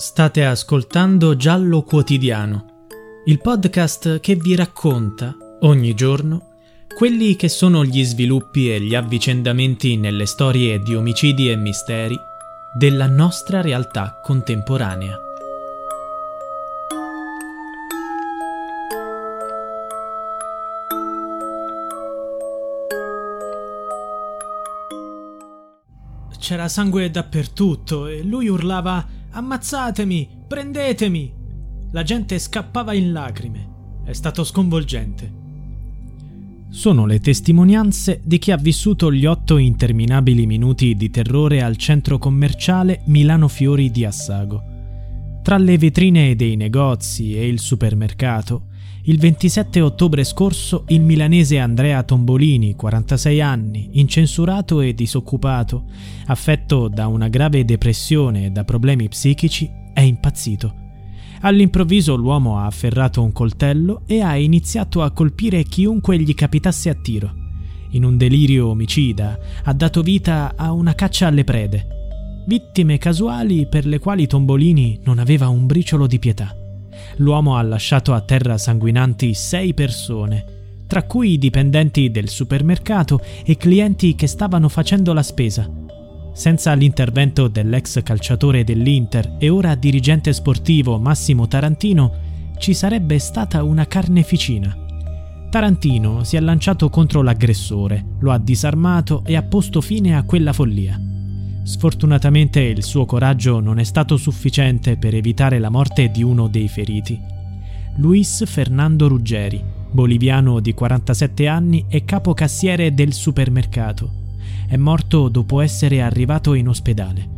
State ascoltando Giallo Quotidiano, il podcast che vi racconta ogni giorno quelli che sono gli sviluppi e gli avvicendamenti nelle storie di omicidi e misteri della nostra realtà contemporanea. C'era sangue dappertutto e lui urlava Ammazzatemi! Prendetemi! La gente scappava in lacrime. È stato sconvolgente. Sono le testimonianze di chi ha vissuto gli otto interminabili minuti di terrore al centro commerciale Milano Fiori di Assago. Tra le vetrine dei negozi e il supermercato, il 27 ottobre scorso il milanese Andrea Tombolini, 46 anni, incensurato e disoccupato, affetto da una grave depressione e da problemi psichici, è impazzito. All'improvviso l'uomo ha afferrato un coltello e ha iniziato a colpire chiunque gli capitasse a tiro. In un delirio omicida ha dato vita a una caccia alle prede. Vittime casuali per le quali Tombolini non aveva un briciolo di pietà l'uomo ha lasciato a terra sanguinanti sei persone, tra cui dipendenti del supermercato e clienti che stavano facendo la spesa. Senza l'intervento dell'ex calciatore dell'Inter e ora dirigente sportivo Massimo Tarantino, ci sarebbe stata una carneficina. Tarantino si è lanciato contro l'aggressore, lo ha disarmato e ha posto fine a quella follia. Sfortunatamente il suo coraggio non è stato sufficiente per evitare la morte di uno dei feriti. Luis Fernando Ruggeri, boliviano di 47 anni e capo cassiere del supermercato, è morto dopo essere arrivato in ospedale.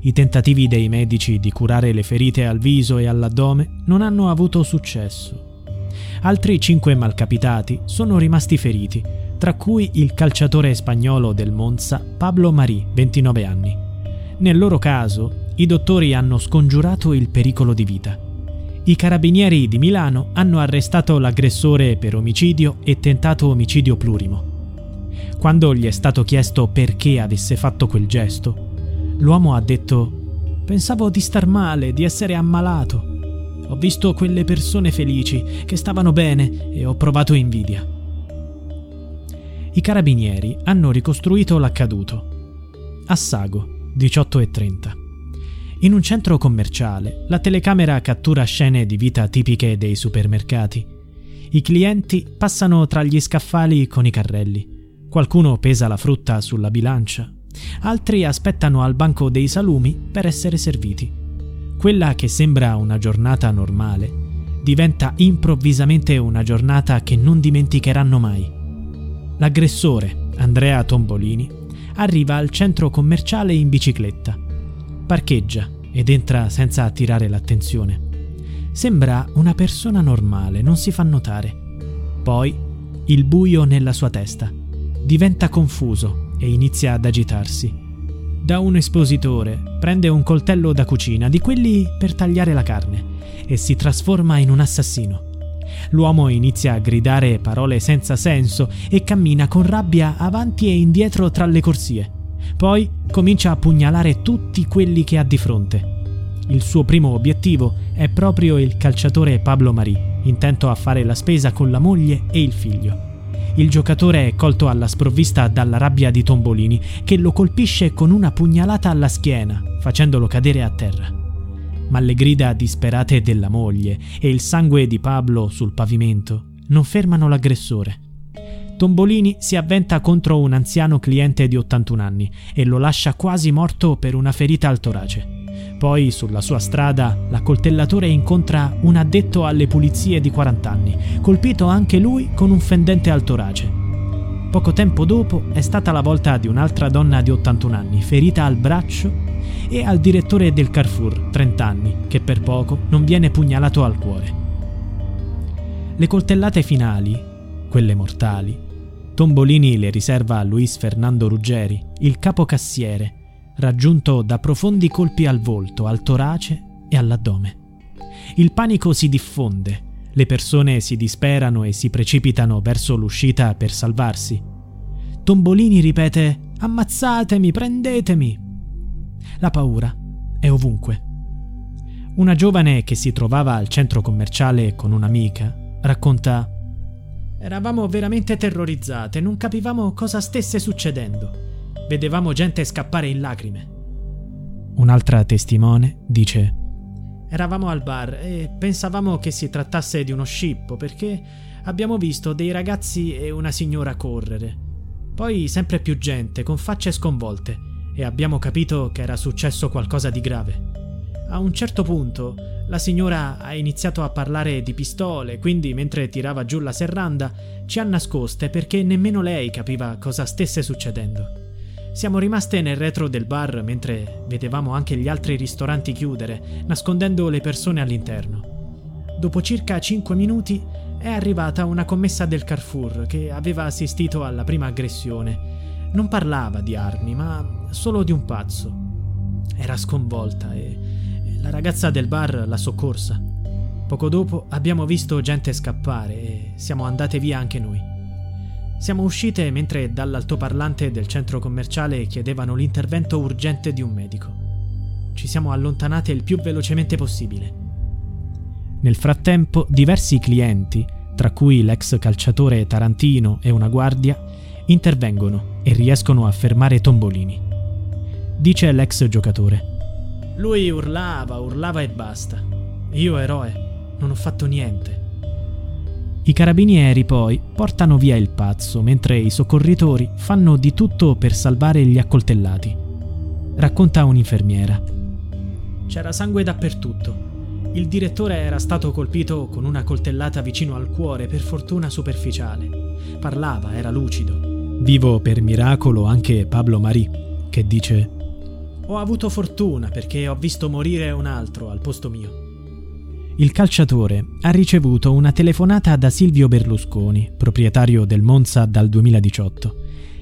I tentativi dei medici di curare le ferite al viso e all'addome non hanno avuto successo. Altri cinque malcapitati sono rimasti feriti tra cui il calciatore spagnolo del Monza Pablo Marí, 29 anni. Nel loro caso, i dottori hanno scongiurato il pericolo di vita. I carabinieri di Milano hanno arrestato l'aggressore per omicidio e tentato omicidio plurimo. Quando gli è stato chiesto perché avesse fatto quel gesto, l'uomo ha detto Pensavo di star male, di essere ammalato. Ho visto quelle persone felici, che stavano bene e ho provato invidia i carabinieri hanno ricostruito l'accaduto. A Sago, 18.30. In un centro commerciale, la telecamera cattura scene di vita tipiche dei supermercati. I clienti passano tra gli scaffali con i carrelli. Qualcuno pesa la frutta sulla bilancia. Altri aspettano al banco dei salumi per essere serviti. Quella che sembra una giornata normale diventa improvvisamente una giornata che non dimenticheranno mai. L'aggressore, Andrea Tombolini, arriva al centro commerciale in bicicletta. Parcheggia ed entra senza attirare l'attenzione. Sembra una persona normale, non si fa notare. Poi il buio nella sua testa. Diventa confuso e inizia ad agitarsi. da un espositore, prende un coltello da cucina, di quelli per tagliare la carne, e si trasforma in un assassino. L'uomo inizia a gridare parole senza senso e cammina con rabbia avanti e indietro tra le corsie. Poi comincia a pugnalare tutti quelli che ha di fronte. Il suo primo obiettivo è proprio il calciatore Pablo Marì, intento a fare la spesa con la moglie e il figlio il giocatore è colto alla sprovvista dalla rabbia di Tombolini, che lo colpisce con una pugnalata alla schiena, facendolo cadere a terra. Ma le grida disperate della moglie e il sangue di Pablo sul pavimento non fermano l'aggressore. Tombolini si avventa contro un anziano cliente di 81 anni e lo lascia quasi morto per una ferita al torace. Poi, sulla sua strada, l'accoltellatore incontra un addetto alle pulizie di 40 anni, colpito anche lui con un fendente al torace. Poco tempo dopo è stata la volta di un'altra donna di 81 anni, ferita al braccio, e al direttore del Carrefour, 30 anni, che per poco non viene pugnalato al cuore. Le coltellate finali, quelle mortali, Tombolini le riserva a Luis Fernando Ruggeri, il capo cassiere, raggiunto da profondi colpi al volto, al torace e all'addome. Il panico si diffonde, le persone si disperano e si precipitano verso l'uscita per salvarsi. Tombolini ripete Ammazzatemi, prendetemi. La paura è ovunque. Una giovane che si trovava al centro commerciale con un'amica racconta Eravamo veramente terrorizzate, non capivamo cosa stesse succedendo. Vedevamo gente scappare in lacrime. Un'altra testimone dice Eravamo al bar e pensavamo che si trattasse di uno scippo perché abbiamo visto dei ragazzi e una signora correre. Poi sempre più gente con facce sconvolte e abbiamo capito che era successo qualcosa di grave. A un certo punto la signora ha iniziato a parlare di pistole, quindi mentre tirava giù la serranda ci ha nascoste perché nemmeno lei capiva cosa stesse succedendo. Siamo rimaste nel retro del bar mentre vedevamo anche gli altri ristoranti chiudere, nascondendo le persone all'interno. Dopo circa 5 minuti è arrivata una commessa del Carrefour che aveva assistito alla prima aggressione. Non parlava di armi, ma solo di un pazzo. Era sconvolta e la ragazza del bar l'ha soccorsa. Poco dopo abbiamo visto gente scappare e siamo andate via anche noi. Siamo uscite mentre dall'altoparlante del centro commerciale chiedevano l'intervento urgente di un medico. Ci siamo allontanate il più velocemente possibile. Nel frattempo, diversi clienti, tra cui l'ex calciatore Tarantino e una guardia, intervengono e riescono a fermare Tombolini. Dice l'ex giocatore. Lui urlava, urlava e basta. Io, eroe, non ho fatto niente. I carabinieri poi portano via il pazzo mentre i soccorritori fanno di tutto per salvare gli accoltellati. Racconta un'infermiera. C'era sangue dappertutto. Il direttore era stato colpito con una coltellata vicino al cuore, per fortuna superficiale. Parlava, era lucido. Vivo per miracolo anche Pablo Marì, che dice Ho avuto fortuna perché ho visto morire un altro al posto mio il calciatore ha ricevuto una telefonata da Silvio Berlusconi, proprietario del Monza dal 2018,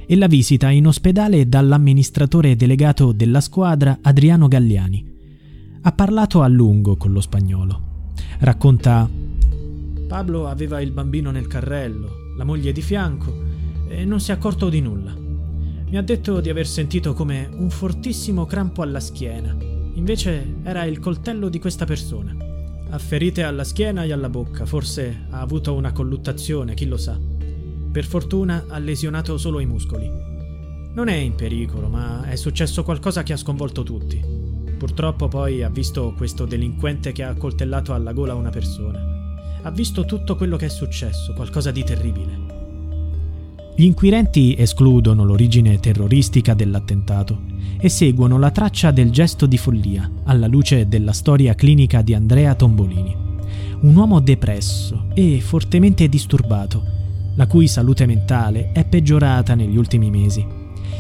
e la visita in ospedale dall'amministratore delegato della squadra Adriano Galliani. Ha parlato a lungo con lo spagnolo. Racconta Pablo aveva il bambino nel carrello, la moglie di fianco e non si è accorto di nulla. Mi ha detto di aver sentito come un fortissimo crampo alla schiena. Invece era il coltello di questa persona. Ha ferite alla schiena e alla bocca, forse ha avuto una colluttazione, chi lo sa. Per fortuna ha lesionato solo i muscoli. Non è in pericolo, ma è successo qualcosa che ha sconvolto tutti. Purtroppo poi ha visto questo delinquente che ha accoltellato alla gola una persona. Ha visto tutto quello che è successo, qualcosa di terribile. Gli inquirenti escludono l'origine terroristica dell'attentato e seguono la traccia del gesto di follia alla luce della storia clinica di Andrea Tombolini. Un uomo depresso e fortemente disturbato, la cui salute mentale è peggiorata negli ultimi mesi.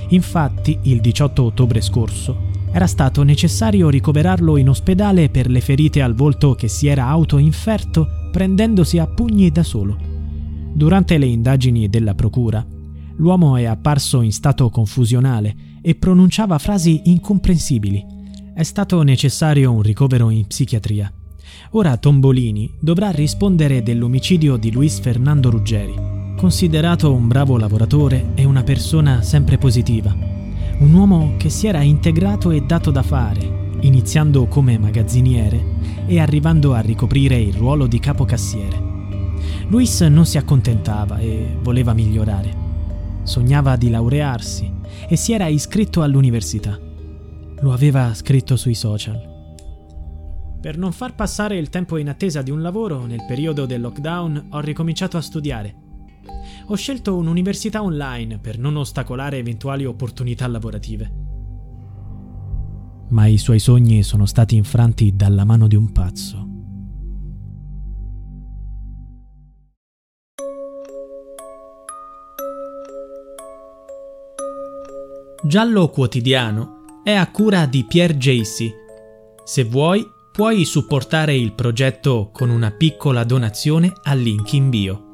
Infatti, il 18 ottobre scorso era stato necessario ricoverarlo in ospedale per le ferite al volto che si era autoinferto prendendosi a pugni da solo. Durante le indagini della procura, L'uomo è apparso in stato confusionale e pronunciava frasi incomprensibili. È stato necessario un ricovero in psichiatria. Ora Tombolini dovrà rispondere dell'omicidio di Luis Fernando Ruggeri, considerato un bravo lavoratore e una persona sempre positiva. Un uomo che si era integrato e dato da fare, iniziando come magazziniere e arrivando a ricoprire il ruolo di capocassiere. Luis non si accontentava e voleva migliorare. Sognava di laurearsi e si era iscritto all'università. Lo aveva scritto sui social. Per non far passare il tempo in attesa di un lavoro, nel periodo del lockdown ho ricominciato a studiare. Ho scelto un'università online per non ostacolare eventuali opportunità lavorative. Ma i suoi sogni sono stati infranti dalla mano di un pazzo. Giallo Quotidiano è a cura di Pierre Jacy. Se vuoi, puoi supportare il progetto con una piccola donazione al link in bio.